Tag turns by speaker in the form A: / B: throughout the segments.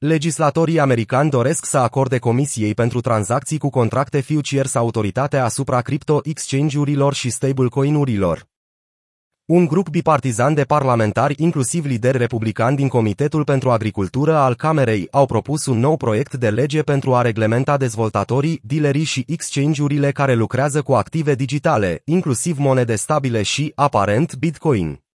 A: legislatorii americani doresc să acorde Comisiei pentru tranzacții cu contracte futures autoritatea asupra cripto exchange-urilor și stablecoin-urilor. Un grup bipartizan de parlamentari, inclusiv lideri republicani din Comitetul pentru Agricultură al Camerei, au propus un nou proiect de lege pentru a reglementa dezvoltatorii, dealerii și exchange-urile care lucrează cu active digitale, inclusiv monede stabile și, aparent, Bitcoin.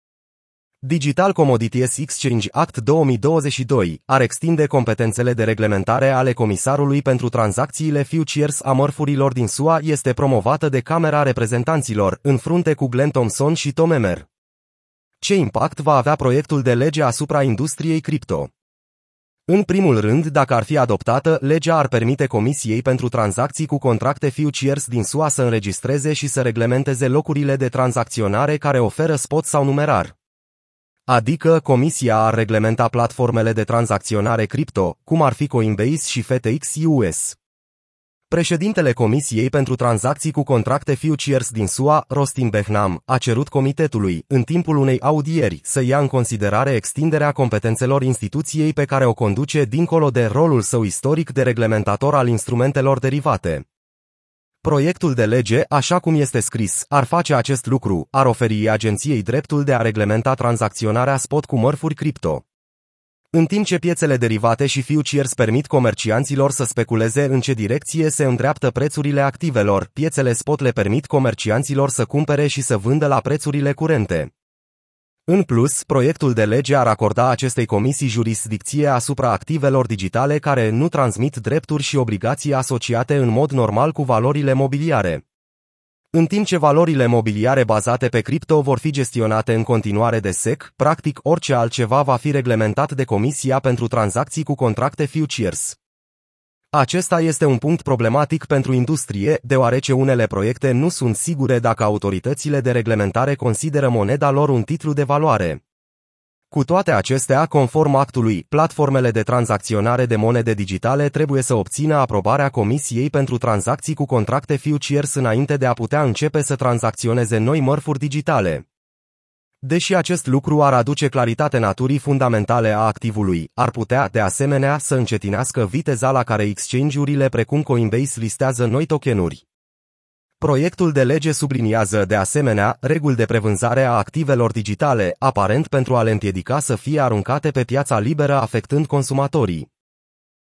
A: Digital Commodities Exchange Act 2022 ar extinde competențele de reglementare ale Comisarului pentru tranzacțiile futures a mărfurilor din SUA este promovată de Camera Reprezentanților, în frunte cu Glenn Thompson și Tom Emmer. Ce impact va avea proiectul de lege asupra industriei cripto? În primul rând, dacă ar fi adoptată, legea ar permite Comisiei pentru tranzacții cu contracte futures din SUA să înregistreze și să reglementeze locurile de tranzacționare care oferă spot sau numerar. Adică Comisia ar reglementa platformele de tranzacționare cripto, cum ar fi Coinbase și FTX US. Președintele Comisiei pentru Tranzacții cu Contracte Futures din SUA, Rostin Behnam, a cerut comitetului, în timpul unei audieri, să ia în considerare extinderea competențelor instituției pe care o conduce dincolo de rolul său istoric de reglementator al instrumentelor derivate. Proiectul de lege, așa cum este scris, ar face acest lucru, ar oferi agenției dreptul de a reglementa tranzacționarea spot cu mărfuri cripto. În timp ce piețele derivate și futures permit comercianților să speculeze în ce direcție se îndreaptă prețurile activelor, piețele spot le permit comercianților să cumpere și să vândă la prețurile curente. În plus, proiectul de lege ar acorda acestei comisii jurisdicție asupra activelor digitale care nu transmit drepturi și obligații asociate în mod normal cu valorile mobiliare. În timp ce valorile mobiliare bazate pe cripto vor fi gestionate în continuare de SEC, practic orice altceva va fi reglementat de Comisia pentru tranzacții cu contracte futures. Acesta este un punct problematic pentru industrie, deoarece unele proiecte nu sunt sigure dacă autoritățile de reglementare consideră moneda lor un titlu de valoare. Cu toate acestea, conform actului, platformele de tranzacționare de monede digitale trebuie să obțină aprobarea Comisiei pentru tranzacții cu contracte futures înainte de a putea începe să tranzacționeze noi mărfuri digitale. Deși acest lucru ar aduce claritate naturii fundamentale a activului, ar putea, de asemenea, să încetinească viteza la care exchange-urile precum Coinbase listează noi tokenuri. Proiectul de lege subliniază, de asemenea, reguli de prevânzare a activelor digitale, aparent pentru a le împiedica să fie aruncate pe piața liberă afectând consumatorii.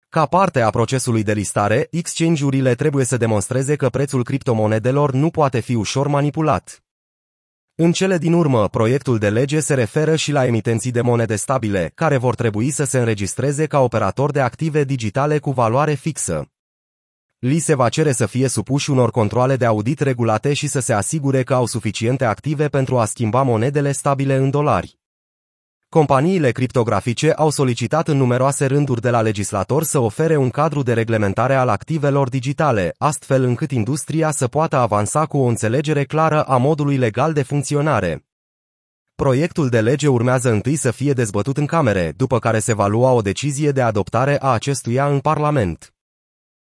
A: Ca parte a procesului de listare, exchange-urile trebuie să demonstreze că prețul criptomonedelor nu poate fi ușor manipulat. În cele din urmă, proiectul de lege se referă și la emitenții de monede stabile, care vor trebui să se înregistreze ca operator de active digitale cu valoare fixă. Li se va cere să fie supuși unor controle de audit regulate și să se asigure că au suficiente active pentru a schimba monedele stabile în dolari. Companiile criptografice au solicitat în numeroase rânduri de la legislator să ofere un cadru de reglementare al activelor digitale, astfel încât industria să poată avansa cu o înțelegere clară a modului legal de funcționare. Proiectul de lege urmează întâi să fie dezbătut în camere, după care se va lua o decizie de adoptare a acestuia în Parlament.